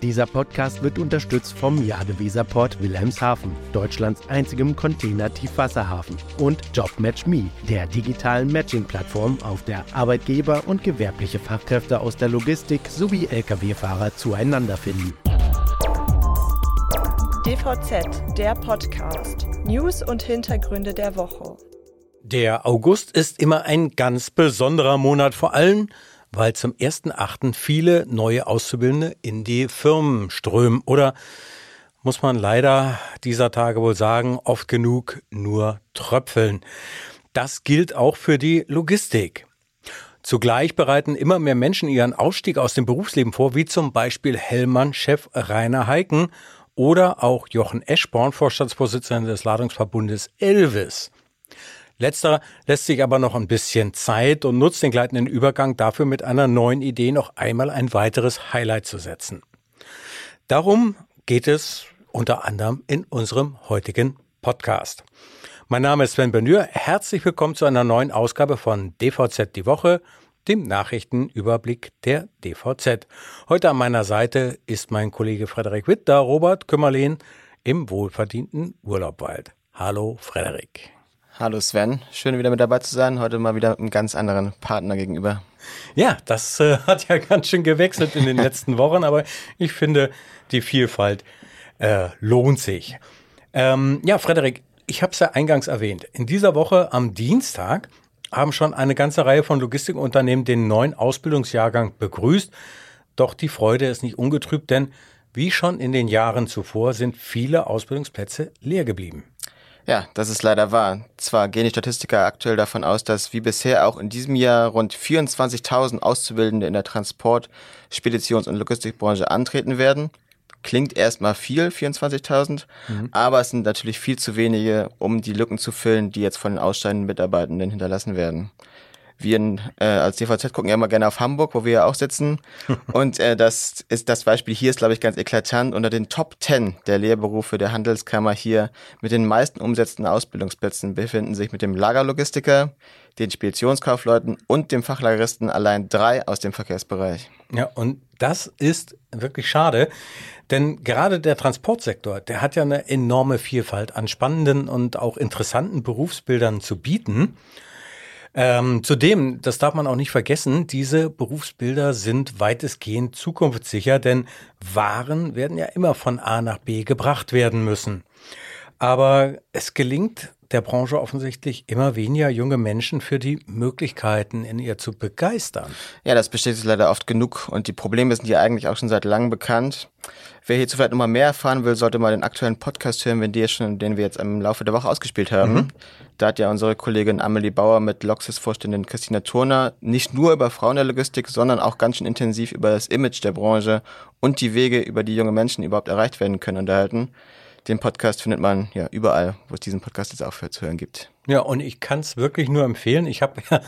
Dieser Podcast wird unterstützt vom Jadeweserport Wilhelmshaven, Deutschlands einzigem Container-Tiefwasserhafen, und JobMatchMe, der digitalen Matching-Plattform, auf der Arbeitgeber und gewerbliche Fachkräfte aus der Logistik sowie Lkw-Fahrer zueinander finden. DVZ, der Podcast. News und Hintergründe der Woche. Der August ist immer ein ganz besonderer Monat, vor allem weil zum 1.8. viele neue Auszubildende in die Firmen strömen oder muss man leider dieser Tage wohl sagen, oft genug nur tröpfeln. Das gilt auch für die Logistik. Zugleich bereiten immer mehr Menschen ihren Ausstieg aus dem Berufsleben vor, wie zum Beispiel Hellmann-Chef Rainer Heiken oder auch Jochen Eschborn, Vorstandsvorsitzender des Ladungsverbundes Elvis. Letzterer lässt sich aber noch ein bisschen Zeit und nutzt den gleitenden Übergang dafür mit einer neuen Idee noch einmal ein weiteres Highlight zu setzen. Darum geht es unter anderem in unserem heutigen Podcast. Mein Name ist Sven Benür. Herzlich willkommen zu einer neuen Ausgabe von DVZ die Woche, dem Nachrichtenüberblick der DVZ. Heute an meiner Seite ist mein Kollege Frederik Witt, da Robert Kümmerlehn im wohlverdienten Urlaubwald. Hallo Frederik. Hallo Sven, schön wieder mit dabei zu sein. Heute mal wieder mit einem ganz anderen Partner gegenüber. Ja, das äh, hat ja ganz schön gewechselt in den letzten Wochen, aber ich finde, die Vielfalt äh, lohnt sich. Ähm, ja, Frederik, ich habe es ja eingangs erwähnt. In dieser Woche am Dienstag haben schon eine ganze Reihe von Logistikunternehmen den neuen Ausbildungsjahrgang begrüßt. Doch die Freude ist nicht ungetrübt, denn wie schon in den Jahren zuvor sind viele Ausbildungsplätze leer geblieben. Ja, das ist leider wahr. Zwar gehen die Statistiker aktuell davon aus, dass wie bisher auch in diesem Jahr rund 24.000 Auszubildende in der Transport-, Speditions- und Logistikbranche antreten werden. Klingt erstmal viel, 24.000, mhm. aber es sind natürlich viel zu wenige, um die Lücken zu füllen, die jetzt von den aussteigenden Mitarbeitenden hinterlassen werden wir äh, als DVZ gucken ja immer gerne auf Hamburg, wo wir ja auch sitzen. Und äh, das ist das Beispiel hier ist, glaube ich, ganz eklatant. Unter den Top 10 der Lehrberufe der Handelskammer hier mit den meisten umsetzten Ausbildungsplätzen befinden sich mit dem Lagerlogistiker, den Speditionskaufleuten und dem Fachlageristen allein drei aus dem Verkehrsbereich. Ja, und das ist wirklich schade, denn gerade der Transportsektor, der hat ja eine enorme Vielfalt an spannenden und auch interessanten Berufsbildern zu bieten. Ähm, zudem, das darf man auch nicht vergessen, diese Berufsbilder sind weitestgehend zukunftssicher, denn Waren werden ja immer von A nach B gebracht werden müssen. Aber es gelingt der Branche offensichtlich immer weniger junge Menschen für die Möglichkeiten in ihr zu begeistern. Ja, das bestätigt leider oft genug und die Probleme sind ja eigentlich auch schon seit langem bekannt. Wer hierzu vielleicht nochmal mehr erfahren will, sollte mal den aktuellen Podcast hören, wenn die schon, den wir jetzt im Laufe der Woche ausgespielt haben. Mhm. Da hat ja unsere Kollegin Amelie Bauer mit Loxis-Vorständin Christina Turner nicht nur über Frauen der Logistik, sondern auch ganz schön intensiv über das Image der Branche und die Wege, über die junge Menschen überhaupt erreicht werden können, unterhalten. Den Podcast findet man ja überall, wo es diesen Podcast jetzt auch für zu hören gibt. Ja, und ich kann es wirklich nur empfehlen. Ich habe ja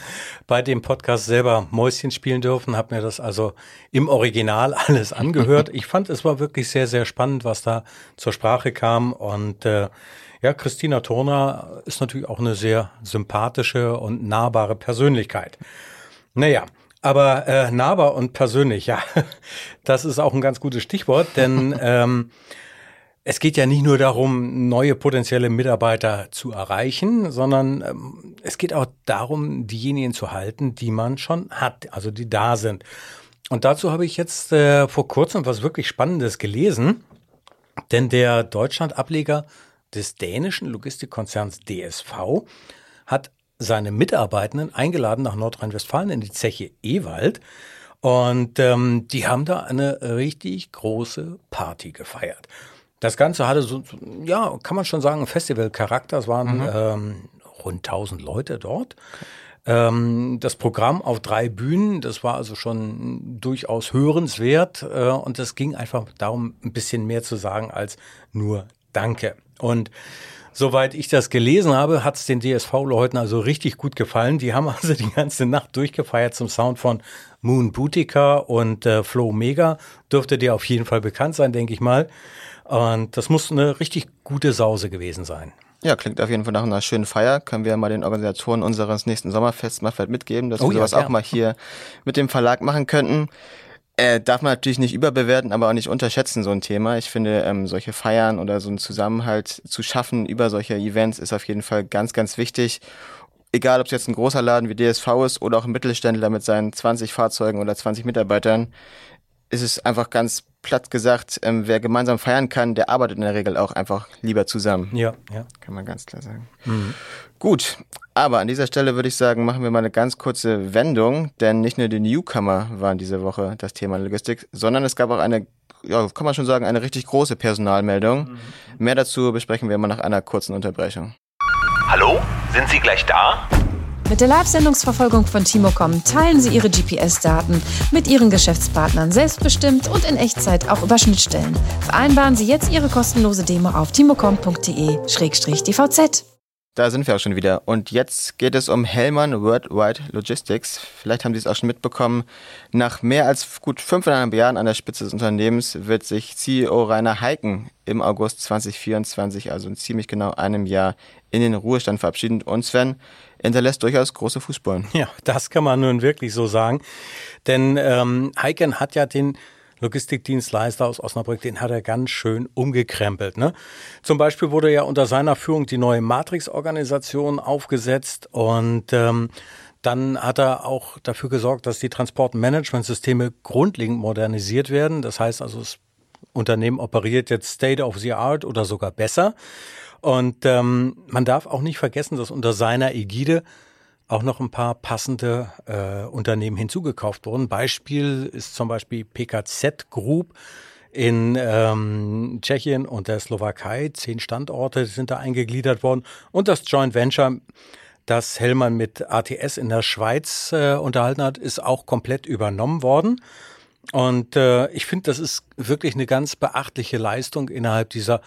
bei dem Podcast selber Mäuschen spielen dürfen, habe mir das also im Original alles angehört. ich fand, es war wirklich sehr, sehr spannend, was da zur Sprache kam. Und äh, ja, Christina Turner ist natürlich auch eine sehr sympathische und nahbare Persönlichkeit. Naja, aber äh, nahbar und persönlich, ja, das ist auch ein ganz gutes Stichwort, denn ähm, es geht ja nicht nur darum, neue potenzielle Mitarbeiter zu erreichen, sondern ähm, es geht auch darum, diejenigen zu halten, die man schon hat, also die da sind. Und dazu habe ich jetzt äh, vor kurzem was wirklich Spannendes gelesen, denn der Deutschland-Ableger des dänischen Logistikkonzerns DSV hat seine Mitarbeitenden eingeladen nach Nordrhein-Westfalen in die Zeche Ewald. Und ähm, die haben da eine richtig große Party gefeiert. Das Ganze hatte so, ja, kann man schon sagen, Festivalcharakter. Es waren mhm. ähm, rund 1000 Leute dort. Ähm, das Programm auf drei Bühnen, das war also schon durchaus hörenswert. Äh, und es ging einfach darum, ein bisschen mehr zu sagen als nur Danke. Und Soweit ich das gelesen habe, hat es den DSV-Leuten also richtig gut gefallen. Die haben also die ganze Nacht durchgefeiert zum Sound von Moon Boutica und äh, Flow Mega. Dürfte dir auf jeden Fall bekannt sein, denke ich mal. Und das muss eine richtig gute Sause gewesen sein. Ja, klingt auf jeden Fall nach einer schönen Feier. Können wir mal den Organisatoren unseres nächsten Sommerfests mal vielleicht mitgeben, dass oh, wir sowas ja, auch mal hier mit dem Verlag machen könnten. Äh, darf man natürlich nicht überbewerten, aber auch nicht unterschätzen, so ein Thema. Ich finde, ähm, solche Feiern oder so einen Zusammenhalt zu schaffen über solche Events ist auf jeden Fall ganz, ganz wichtig. Egal, ob es jetzt ein großer Laden wie DSV ist oder auch ein Mittelständler mit seinen 20 Fahrzeugen oder 20 Mitarbeitern, ist es einfach ganz platt gesagt, ähm, wer gemeinsam feiern kann, der arbeitet in der Regel auch einfach lieber zusammen. Ja, ja. Kann man ganz klar sagen. Mhm. Gut, aber an dieser Stelle würde ich sagen, machen wir mal eine ganz kurze Wendung, denn nicht nur die Newcomer waren diese Woche das Thema Logistik, sondern es gab auch eine, ja, kann man schon sagen, eine richtig große Personalmeldung. Mhm. Mehr dazu besprechen wir mal nach einer kurzen Unterbrechung. Hallo, sind Sie gleich da? Mit der Live-Sendungsverfolgung von Timocom teilen Sie Ihre GPS-Daten mit Ihren Geschäftspartnern selbstbestimmt und in Echtzeit auch über Schnittstellen. Vereinbaren Sie jetzt Ihre kostenlose Demo auf timocom.de-dvz. Da sind wir auch schon wieder. Und jetzt geht es um Hellmann Worldwide Logistics. Vielleicht haben Sie es auch schon mitbekommen. Nach mehr als gut fünfeinhalb Jahren an der Spitze des Unternehmens wird sich CEO Rainer Heiken im August 2024, also in ziemlich genau einem Jahr, in den Ruhestand verabschieden. Und Sven hinterlässt durchaus große Fußballen. Ja, das kann man nun wirklich so sagen. Denn ähm, Heiken hat ja den Logistikdienstleister aus Osnabrück, den hat er ganz schön umgekrempelt. Ne? Zum Beispiel wurde ja unter seiner Führung die neue Matrix-Organisation aufgesetzt und ähm, dann hat er auch dafür gesorgt, dass die Transportmanagementsysteme grundlegend modernisiert werden. Das heißt also, das Unternehmen operiert jetzt State of the Art oder sogar besser. Und ähm, man darf auch nicht vergessen, dass unter seiner Ägide auch noch ein paar passende äh, Unternehmen hinzugekauft wurden. Beispiel ist zum Beispiel PKZ Group in ähm, Tschechien und der Slowakei. Zehn Standorte sind da eingegliedert worden. Und das Joint Venture, das Hellmann mit ATS in der Schweiz äh, unterhalten hat, ist auch komplett übernommen worden. Und äh, ich finde, das ist wirklich eine ganz beachtliche Leistung innerhalb dieser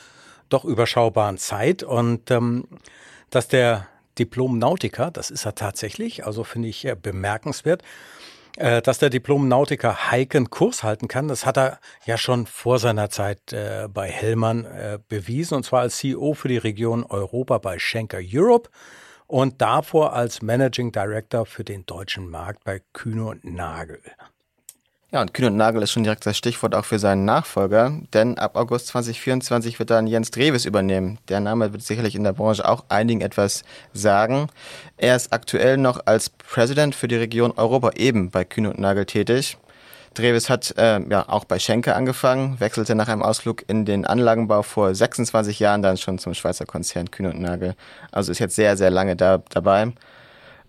doch überschaubaren Zeit. Und ähm, dass der Diplom-Nautiker, das ist er tatsächlich, also finde ich äh, bemerkenswert, äh, dass der Diplom-Nautiker Heiken Kurs halten kann. Das hat er ja schon vor seiner Zeit äh, bei Hellmann bewiesen, und zwar als CEO für die Region Europa bei Schenker Europe und davor als Managing Director für den deutschen Markt bei Kühne und Nagel. Ja, und Kühn und Nagel ist schon direkt das Stichwort auch für seinen Nachfolger, denn ab August 2024 wird dann Jens Dreves übernehmen. Der Name wird sicherlich in der Branche auch einigen etwas sagen. Er ist aktuell noch als President für die Region Europa eben bei Kühn und Nagel tätig. Dreves hat äh, ja auch bei Schenke angefangen, wechselte nach einem Ausflug in den Anlagenbau vor 26 Jahren dann schon zum Schweizer Konzern Kühn und Nagel. Also ist jetzt sehr, sehr lange da, dabei.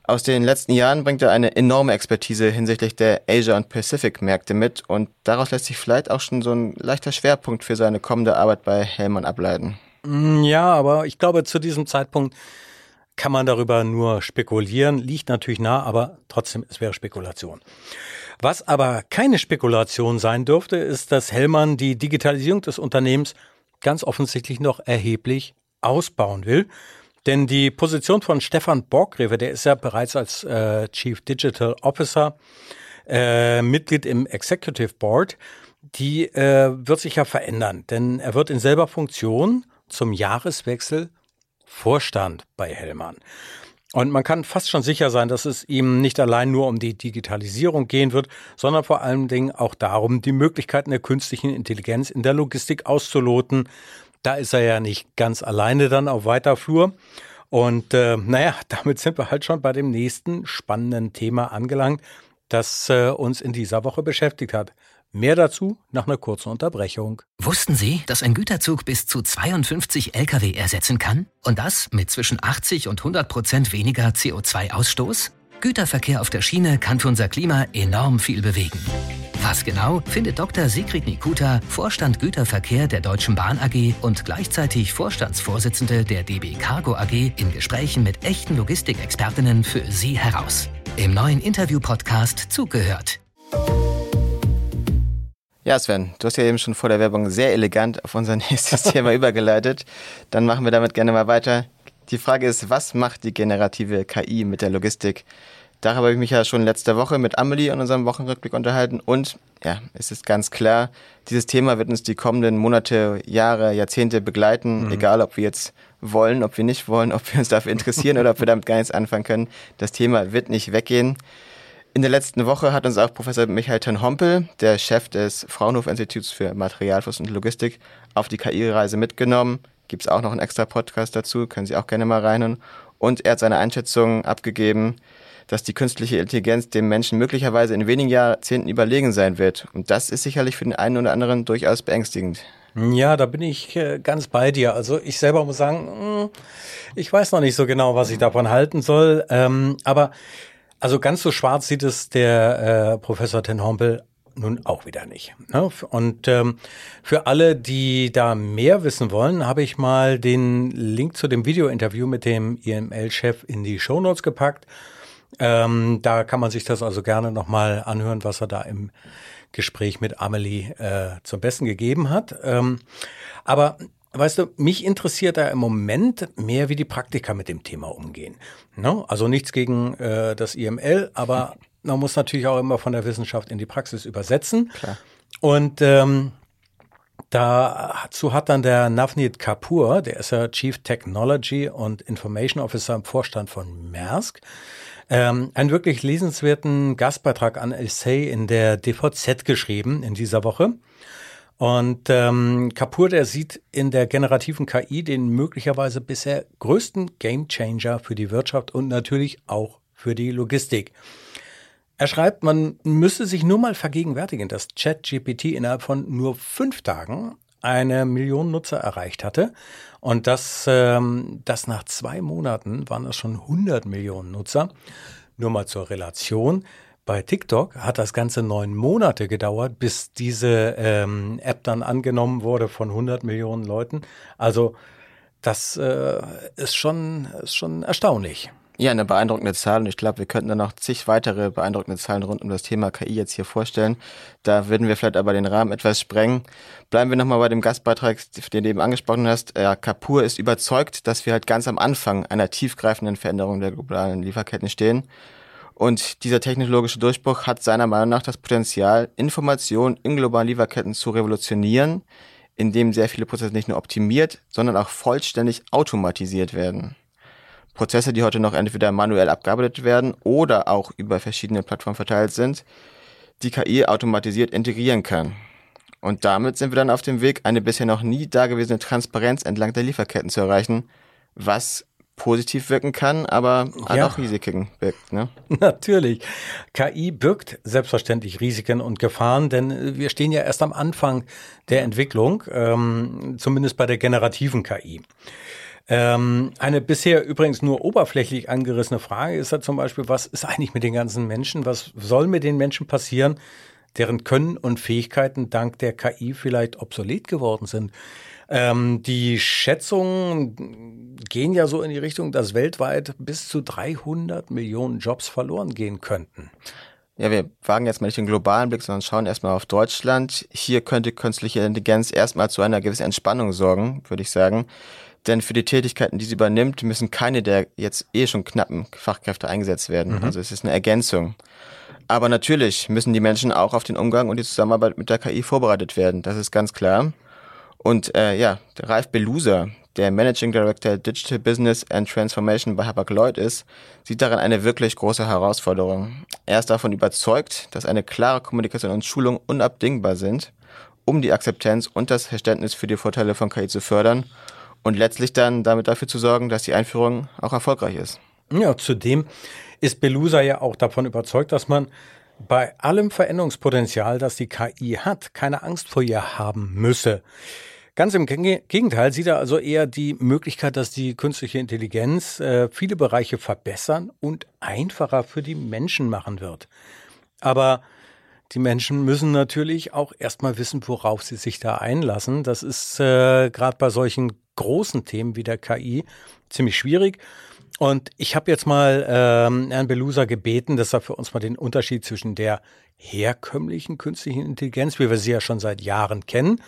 Aus den letzten Jahren bringt er eine enorme Expertise hinsichtlich der Asia- und Pacific-Märkte mit und daraus lässt sich vielleicht auch schon so ein leichter Schwerpunkt für seine kommende Arbeit bei Hellmann ableiten. Mm, ja, aber ich glaube, zu diesem Zeitpunkt kann man darüber nur spekulieren, liegt natürlich nah, aber trotzdem, es wäre Spekulation. Was aber keine Spekulation sein dürfte, ist, dass Hellmann die Digitalisierung des Unternehmens ganz offensichtlich noch erheblich ausbauen will. Denn die Position von Stefan Borgrewe, der ist ja bereits als äh, Chief Digital Officer äh, Mitglied im Executive Board, die äh, wird sich ja verändern. Denn er wird in selber Funktion zum Jahreswechsel Vorstand bei Hellmann. Und man kann fast schon sicher sein, dass es ihm nicht allein nur um die Digitalisierung gehen wird, sondern vor allen Dingen auch darum, die Möglichkeiten der künstlichen Intelligenz in der Logistik auszuloten, da ist er ja nicht ganz alleine dann auf weiter Flur. Und äh, naja, damit sind wir halt schon bei dem nächsten spannenden Thema angelangt, das äh, uns in dieser Woche beschäftigt hat. Mehr dazu nach einer kurzen Unterbrechung. Wussten Sie, dass ein Güterzug bis zu 52 Lkw ersetzen kann? Und das mit zwischen 80 und 100 Prozent weniger CO2-Ausstoß? Güterverkehr auf der Schiene kann für unser Klima enorm viel bewegen. Was genau, findet Dr. Sigrid Nikuta, Vorstand Güterverkehr der Deutschen Bahn AG und gleichzeitig Vorstandsvorsitzende der DB Cargo AG in Gesprächen mit echten Logistikexpertinnen für Sie heraus. Im neuen Interview-Podcast zugehört. Ja, Sven, du hast ja eben schon vor der Werbung sehr elegant auf unser nächstes Thema übergeleitet. Dann machen wir damit gerne mal weiter. Die Frage ist, was macht die generative KI mit der Logistik? Darüber habe ich mich ja schon letzte Woche mit Amelie in unserem Wochenrückblick unterhalten und ja, es ist ganz klar, dieses Thema wird uns die kommenden Monate, Jahre, Jahrzehnte begleiten, mhm. egal ob wir jetzt wollen, ob wir nicht wollen, ob wir uns dafür interessieren oder ob wir damit gar nichts anfangen können. Das Thema wird nicht weggehen. In der letzten Woche hat uns auch Professor Michael Ten-Hompel, der Chef des Fraunhofer-Instituts für Materialfluss und Logistik, auf die KI-Reise mitgenommen. Gibt es auch noch einen extra Podcast dazu, können Sie auch gerne mal reinhören. Und er hat seine Einschätzung abgegeben, dass die künstliche Intelligenz dem Menschen möglicherweise in wenigen Jahrzehnten überlegen sein wird. Und das ist sicherlich für den einen oder anderen durchaus beängstigend. Ja, da bin ich äh, ganz bei dir. Also ich selber muss sagen, hm, ich weiß noch nicht so genau, was ich davon halten soll. Ähm, aber also ganz so schwarz sieht es der äh, Professor Ten Hompel nun auch wieder nicht. Ne? Und ähm, für alle, die da mehr wissen wollen, habe ich mal den Link zu dem Video-Interview mit dem IML-Chef in die Show Notes gepackt. Ähm, da kann man sich das also gerne nochmal anhören, was er da im Gespräch mit Amelie äh, zum Besten gegeben hat. Ähm, aber weißt du, mich interessiert da im Moment mehr, wie die Praktiker mit dem Thema umgehen. No? Also nichts gegen äh, das IML, aber man muss natürlich auch immer von der Wissenschaft in die Praxis übersetzen. Klar. Und ähm, Dazu hat dann der Navneet Kapoor, der ist ja Chief Technology und Information Officer im Vorstand von Maersk, ähm, einen wirklich lesenswerten Gastbeitrag an Essay in der DVZ geschrieben in dieser Woche. Und ähm, Kapoor, der sieht in der generativen KI den möglicherweise bisher größten Gamechanger für die Wirtschaft und natürlich auch für die Logistik. Er schreibt, man müsse sich nur mal vergegenwärtigen, dass ChatGPT innerhalb von nur fünf Tagen eine Million Nutzer erreicht hatte und dass ähm, das nach zwei Monaten waren es schon 100 Millionen Nutzer. Nur mal zur Relation. Bei TikTok hat das Ganze neun Monate gedauert, bis diese ähm, App dann angenommen wurde von 100 Millionen Leuten. Also das äh, ist schon ist schon erstaunlich. Ja, eine beeindruckende Zahl und ich glaube, wir könnten dann noch zig weitere beeindruckende Zahlen rund um das Thema KI jetzt hier vorstellen. Da würden wir vielleicht aber den Rahmen etwas sprengen. Bleiben wir nochmal bei dem Gastbeitrag, den du eben angesprochen hast. Ja, Kapur ist überzeugt, dass wir halt ganz am Anfang einer tiefgreifenden Veränderung der globalen Lieferketten stehen. Und dieser technologische Durchbruch hat seiner Meinung nach das Potenzial, Informationen in globalen Lieferketten zu revolutionieren, indem sehr viele Prozesse nicht nur optimiert, sondern auch vollständig automatisiert werden. Prozesse, die heute noch entweder manuell abgearbeitet werden oder auch über verschiedene Plattformen verteilt sind, die KI automatisiert integrieren kann. Und damit sind wir dann auf dem Weg, eine bisher noch nie dagewesene Transparenz entlang der Lieferketten zu erreichen, was positiv wirken kann, aber ja. auch Risiken birgt. Ne? Natürlich. KI birgt selbstverständlich Risiken und Gefahren, denn wir stehen ja erst am Anfang der Entwicklung, ähm, zumindest bei der generativen KI. Ähm, eine bisher übrigens nur oberflächlich angerissene Frage ist ja zum Beispiel, was ist eigentlich mit den ganzen Menschen? Was soll mit den Menschen passieren, deren Können und Fähigkeiten dank der KI vielleicht obsolet geworden sind? Ähm, die Schätzungen gehen ja so in die Richtung, dass weltweit bis zu 300 Millionen Jobs verloren gehen könnten. Ja, wir wagen jetzt mal nicht den globalen Blick, sondern schauen erstmal auf Deutschland. Hier könnte künstliche Intelligenz erstmal zu einer gewissen Entspannung sorgen, würde ich sagen. Denn für die Tätigkeiten, die sie übernimmt, müssen keine der jetzt eh schon knappen Fachkräfte eingesetzt werden. Mhm. Also es ist eine Ergänzung. Aber natürlich müssen die Menschen auch auf den Umgang und die Zusammenarbeit mit der KI vorbereitet werden. Das ist ganz klar. Und äh, ja, der Ralf Belusa, der Managing Director Digital Business and Transformation bei Hapag-Lloyd ist, sieht darin eine wirklich große Herausforderung. Er ist davon überzeugt, dass eine klare Kommunikation und Schulung unabdingbar sind, um die Akzeptanz und das Verständnis für die Vorteile von KI zu fördern und letztlich dann damit dafür zu sorgen, dass die Einführung auch erfolgreich ist. Ja, zudem ist Belusa ja auch davon überzeugt, dass man bei allem Veränderungspotenzial, das die KI hat, keine Angst vor ihr haben müsse. Ganz im Gegenteil sieht er also eher die Möglichkeit, dass die künstliche Intelligenz äh, viele Bereiche verbessern und einfacher für die Menschen machen wird. Aber die Menschen müssen natürlich auch erstmal wissen, worauf sie sich da einlassen. Das ist äh, gerade bei solchen großen Themen wie der KI ziemlich schwierig. Und ich habe jetzt mal ähm, Herrn Belusa gebeten, dass er für uns mal den Unterschied zwischen der herkömmlichen künstlichen Intelligenz, wie wir sie ja schon seit Jahren kennen,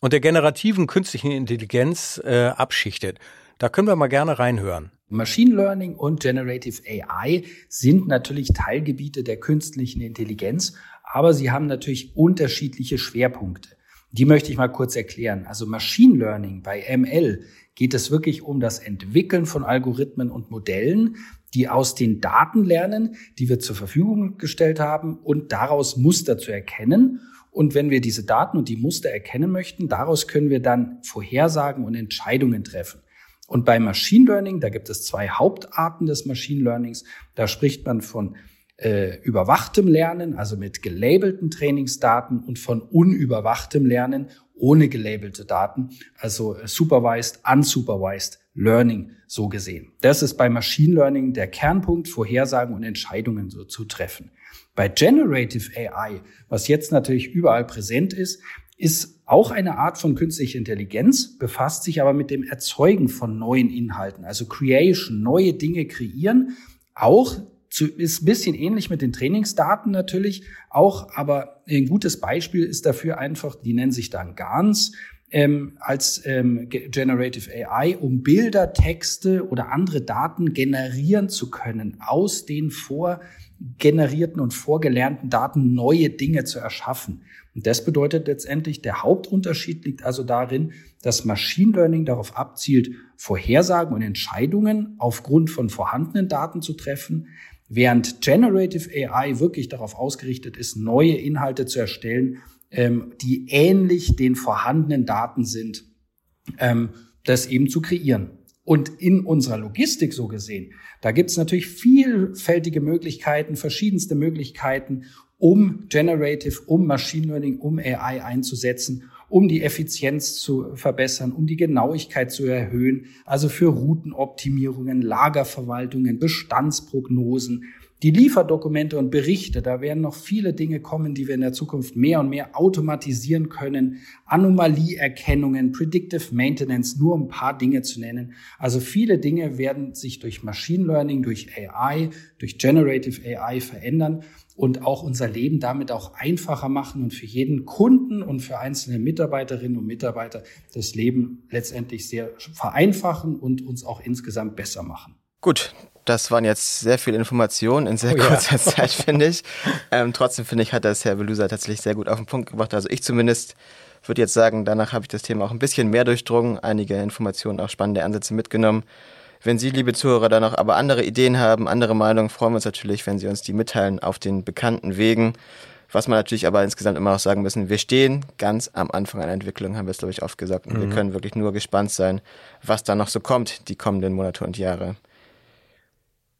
und der generativen künstlichen Intelligenz äh, abschichtet. Da können wir mal gerne reinhören. Machine Learning und Generative AI sind natürlich Teilgebiete der künstlichen Intelligenz, aber sie haben natürlich unterschiedliche Schwerpunkte. Die möchte ich mal kurz erklären. Also Machine Learning bei ML geht es wirklich um das Entwickeln von Algorithmen und Modellen, die aus den Daten lernen, die wir zur Verfügung gestellt haben und daraus Muster zu erkennen. Und wenn wir diese Daten und die Muster erkennen möchten, daraus können wir dann Vorhersagen und Entscheidungen treffen. Und bei Machine Learning, da gibt es zwei Hauptarten des Machine Learnings. Da spricht man von äh, überwachtem Lernen, also mit gelabelten Trainingsdaten und von unüberwachtem Lernen ohne gelabelte Daten, also supervised, unsupervised Learning so gesehen. Das ist bei Machine Learning der Kernpunkt, Vorhersagen und Entscheidungen so zu treffen. Bei Generative AI, was jetzt natürlich überall präsent ist, ist auch eine Art von künstlicher Intelligenz, befasst sich aber mit dem Erzeugen von neuen Inhalten, also Creation, neue Dinge kreieren, auch zu, ist ein bisschen ähnlich mit den Trainingsdaten natürlich, auch, aber ein gutes Beispiel ist dafür einfach, die nennen sich dann GANs, ähm, als ähm, Generative AI, um Bilder, Texte oder andere Daten generieren zu können, aus den vorgenerierten und vorgelernten Daten neue Dinge zu erschaffen. Und das bedeutet letztendlich, der Hauptunterschied liegt also darin, dass Machine Learning darauf abzielt, Vorhersagen und Entscheidungen aufgrund von vorhandenen Daten zu treffen, während Generative AI wirklich darauf ausgerichtet ist, neue Inhalte zu erstellen, ähm, die ähnlich den vorhandenen Daten sind, ähm, das eben zu kreieren. Und in unserer Logistik so gesehen, da gibt es natürlich vielfältige Möglichkeiten, verschiedenste Möglichkeiten, um Generative, um Machine Learning, um AI einzusetzen, um die Effizienz zu verbessern, um die Genauigkeit zu erhöhen, also für Routenoptimierungen, Lagerverwaltungen, Bestandsprognosen, die Lieferdokumente und Berichte, da werden noch viele Dinge kommen, die wir in der Zukunft mehr und mehr automatisieren können. Anomalieerkennungen, Predictive Maintenance, nur ein paar Dinge zu nennen. Also viele Dinge werden sich durch Machine Learning, durch AI, durch Generative AI verändern und auch unser Leben damit auch einfacher machen und für jeden Kunden und für einzelne Mitarbeiterinnen und Mitarbeiter das Leben letztendlich sehr vereinfachen und uns auch insgesamt besser machen. Gut, das waren jetzt sehr viele Informationen in sehr oh, kurzer ja. Zeit, finde ich. Ähm, trotzdem finde ich, hat das Herr Belusa tatsächlich sehr gut auf den Punkt gebracht. Also ich zumindest würde jetzt sagen, danach habe ich das Thema auch ein bisschen mehr durchdrungen, einige Informationen, auch spannende Ansätze mitgenommen. Wenn Sie, liebe Zuhörer, da noch aber andere Ideen haben, andere Meinungen, freuen wir uns natürlich, wenn Sie uns die mitteilen auf den bekannten Wegen. Was man natürlich aber insgesamt immer auch sagen müssen, wir stehen ganz am Anfang einer Entwicklung, haben wir es, glaube ich, oft gesagt. Und mhm. wir können wirklich nur gespannt sein, was da noch so kommt, die kommenden Monate und Jahre.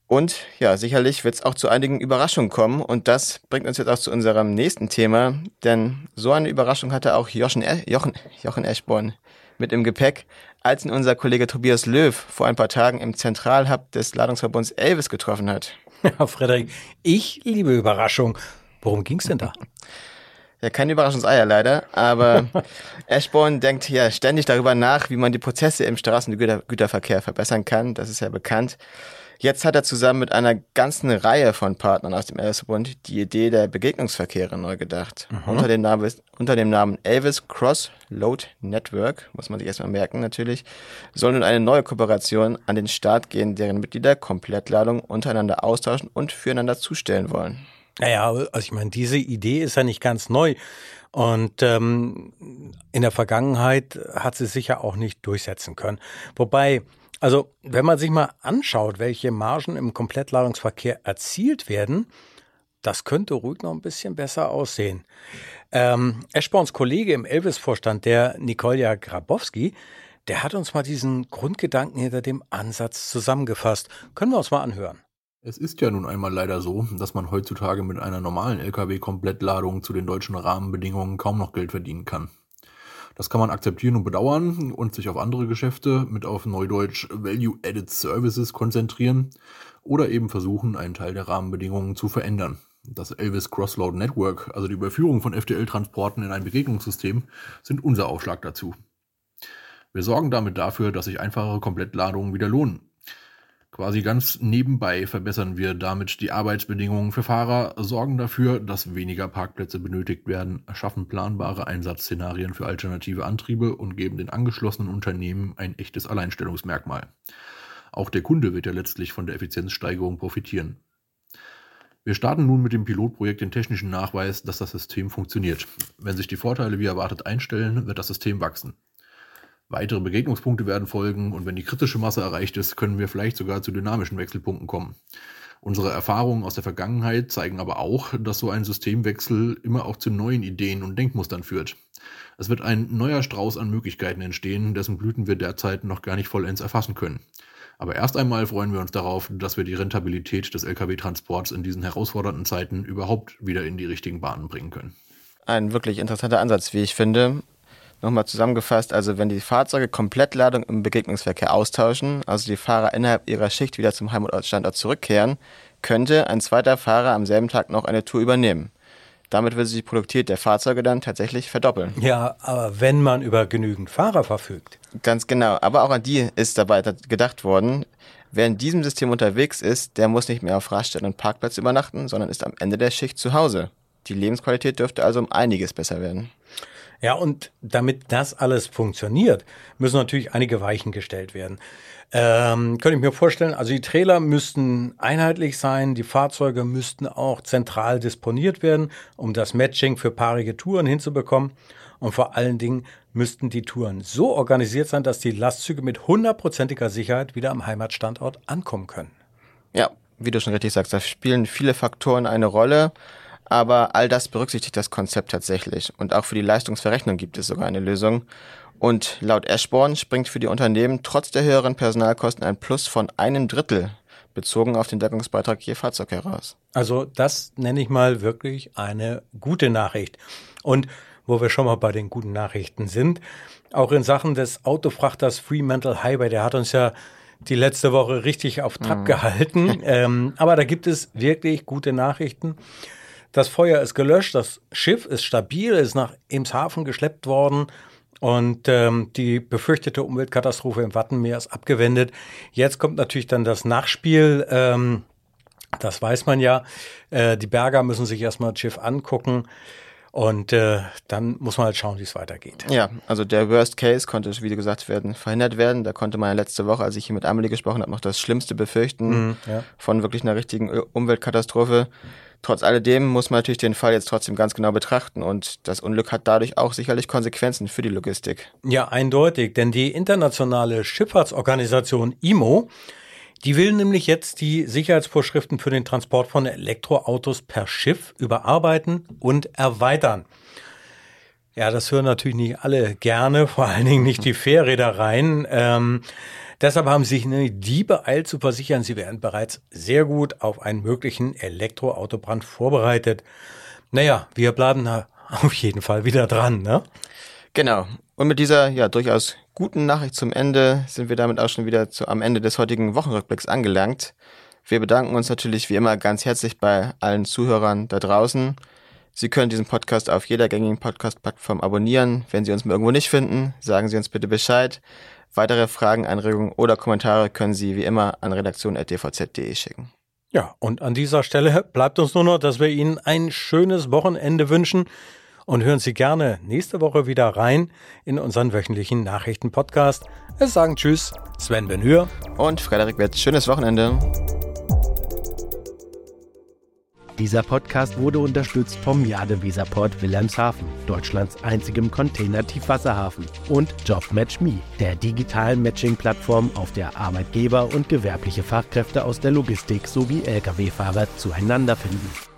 Und ja, sicherlich wird es auch zu einigen Überraschungen kommen. Und das bringt uns jetzt auch zu unserem nächsten Thema. Denn so eine Überraschung hatte auch Jochen, Jochen, Jochen Eschborn mit im Gepäck, als ihn unser Kollege Tobias Löw vor ein paar Tagen im Zentralhub des Ladungsverbunds Elvis getroffen hat. Ja, Frederik, ich liebe Überraschung. Worum ging's denn da? Ja, keine Überraschungseier leider, aber Ashbourne denkt ja ständig darüber nach, wie man die Prozesse im Straßengüterverkehr verbessern kann. Das ist ja bekannt. Jetzt hat er zusammen mit einer ganzen Reihe von Partnern aus dem Elvis-Bund die Idee der Begegnungsverkehre neu gedacht. Mhm. Unter, dem Namen, unter dem Namen Elvis Cross Load Network, muss man sich erstmal merken natürlich, soll nun eine neue Kooperation an den Start gehen, deren Mitglieder Komplettladung untereinander austauschen und füreinander zustellen wollen. Naja, also ich meine, diese Idee ist ja nicht ganz neu. Und ähm, in der Vergangenheit hat sie sich ja auch nicht durchsetzen können. Wobei also, wenn man sich mal anschaut, welche Margen im Komplettladungsverkehr erzielt werden, das könnte ruhig noch ein bisschen besser aussehen. Ähm, Eschborns Kollege im Elvis-Vorstand, der Nikolja Grabowski, der hat uns mal diesen Grundgedanken hinter dem Ansatz zusammengefasst. Können wir uns mal anhören? Es ist ja nun einmal leider so, dass man heutzutage mit einer normalen Lkw-Komplettladung zu den deutschen Rahmenbedingungen kaum noch Geld verdienen kann. Das kann man akzeptieren und bedauern und sich auf andere Geschäfte mit auf Neudeutsch Value-Added Services konzentrieren oder eben versuchen, einen Teil der Rahmenbedingungen zu verändern. Das Elvis Crossload Network, also die Überführung von FTL-Transporten in ein Begegnungssystem, sind unser Aufschlag dazu. Wir sorgen damit dafür, dass sich einfachere Komplettladungen wieder lohnen. Quasi ganz nebenbei verbessern wir damit die Arbeitsbedingungen für Fahrer, sorgen dafür, dass weniger Parkplätze benötigt werden, schaffen planbare Einsatzszenarien für alternative Antriebe und geben den angeschlossenen Unternehmen ein echtes Alleinstellungsmerkmal. Auch der Kunde wird ja letztlich von der Effizienzsteigerung profitieren. Wir starten nun mit dem Pilotprojekt den technischen Nachweis, dass das System funktioniert. Wenn sich die Vorteile wie erwartet einstellen, wird das System wachsen. Weitere Begegnungspunkte werden folgen und wenn die kritische Masse erreicht ist, können wir vielleicht sogar zu dynamischen Wechselpunkten kommen. Unsere Erfahrungen aus der Vergangenheit zeigen aber auch, dass so ein Systemwechsel immer auch zu neuen Ideen und Denkmustern führt. Es wird ein neuer Strauß an Möglichkeiten entstehen, dessen Blüten wir derzeit noch gar nicht vollends erfassen können. Aber erst einmal freuen wir uns darauf, dass wir die Rentabilität des Lkw-Transports in diesen herausfordernden Zeiten überhaupt wieder in die richtigen Bahnen bringen können. Ein wirklich interessanter Ansatz, wie ich finde. Nochmal zusammengefasst, also wenn die Fahrzeuge Komplettladung im Begegnungsverkehr austauschen, also die Fahrer innerhalb ihrer Schicht wieder zum Heimatstandort zurückkehren, könnte ein zweiter Fahrer am selben Tag noch eine Tour übernehmen. Damit würde sich die Produktivität der Fahrzeuge dann tatsächlich verdoppeln. Ja, aber wenn man über genügend Fahrer verfügt. Ganz genau. Aber auch an die ist dabei gedacht worden. Wer in diesem System unterwegs ist, der muss nicht mehr auf Raststätten und Parkplatz übernachten, sondern ist am Ende der Schicht zu Hause. Die Lebensqualität dürfte also um einiges besser werden. Ja, und damit das alles funktioniert, müssen natürlich einige Weichen gestellt werden. Ähm, könnte ich mir vorstellen, also die Trailer müssten einheitlich sein, die Fahrzeuge müssten auch zentral disponiert werden, um das Matching für paarige Touren hinzubekommen. Und vor allen Dingen müssten die Touren so organisiert sein, dass die Lastzüge mit hundertprozentiger Sicherheit wieder am Heimatstandort ankommen können. Ja, wie du schon richtig sagst, da spielen viele Faktoren eine Rolle. Aber all das berücksichtigt das Konzept tatsächlich. Und auch für die Leistungsverrechnung gibt es sogar eine Lösung. Und laut Ashborn springt für die Unternehmen trotz der höheren Personalkosten ein Plus von einem Drittel bezogen auf den Deckungsbeitrag je Fahrzeug heraus. Also das nenne ich mal wirklich eine gute Nachricht. Und wo wir schon mal bei den guten Nachrichten sind, auch in Sachen des Autofrachters Fremantle Highway, der hat uns ja die letzte Woche richtig auf Trab mhm. gehalten. ähm, aber da gibt es wirklich gute Nachrichten. Das Feuer ist gelöscht, das Schiff ist stabil, ist nach Emshaven geschleppt worden und ähm, die befürchtete Umweltkatastrophe im Wattenmeer ist abgewendet. Jetzt kommt natürlich dann das Nachspiel. Ähm, das weiß man ja. Äh, die Berger müssen sich erstmal das Schiff angucken. Und äh, dann muss man halt schauen, wie es weitergeht. Ja, also der Worst Case konnte, wie gesagt werden, verhindert werden. Da konnte man ja letzte Woche, als ich hier mit Amelie gesprochen habe, noch das Schlimmste befürchten mhm, ja. von wirklich einer richtigen Umweltkatastrophe. Trotz alledem muss man natürlich den Fall jetzt trotzdem ganz genau betrachten und das Unglück hat dadurch auch sicherlich Konsequenzen für die Logistik. Ja, eindeutig, denn die internationale Schifffahrtsorganisation IMO, die will nämlich jetzt die Sicherheitsvorschriften für den Transport von Elektroautos per Schiff überarbeiten und erweitern. Ja, das hören natürlich nicht alle gerne, vor allen Dingen nicht die Fährreedereien. Ähm, Deshalb haben sich die beeilt zu versichern, sie wären bereits sehr gut auf einen möglichen Elektroautobrand vorbereitet. Naja, wir bleiben auf jeden Fall wieder dran, ne? Genau. Und mit dieser ja durchaus guten Nachricht zum Ende sind wir damit auch schon wieder zu, am Ende des heutigen Wochenrückblicks angelangt. Wir bedanken uns natürlich wie immer ganz herzlich bei allen Zuhörern da draußen. Sie können diesen Podcast auf jeder gängigen Podcast-Plattform abonnieren. Wenn Sie uns mal irgendwo nicht finden, sagen Sie uns bitte Bescheid. Weitere Fragen, Anregungen oder Kommentare können Sie wie immer an redaktion.dvz.de schicken. Ja, und an dieser Stelle bleibt uns nur noch, dass wir Ihnen ein schönes Wochenende wünschen und hören Sie gerne nächste Woche wieder rein in unseren wöchentlichen Nachrichtenpodcast. Es sagen Tschüss, Sven Benhür und Frederik Wetz. Schönes Wochenende. Dieser Podcast wurde unterstützt vom Jade Weserport Wilhelmshaven, Deutschlands einzigem Container-Tiefwasserhafen, und JobMatchMe, der digitalen Matching-Plattform, auf der Arbeitgeber und gewerbliche Fachkräfte aus der Logistik sowie Lkw-Fahrer zueinander finden.